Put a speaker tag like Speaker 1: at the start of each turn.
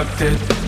Speaker 1: accepted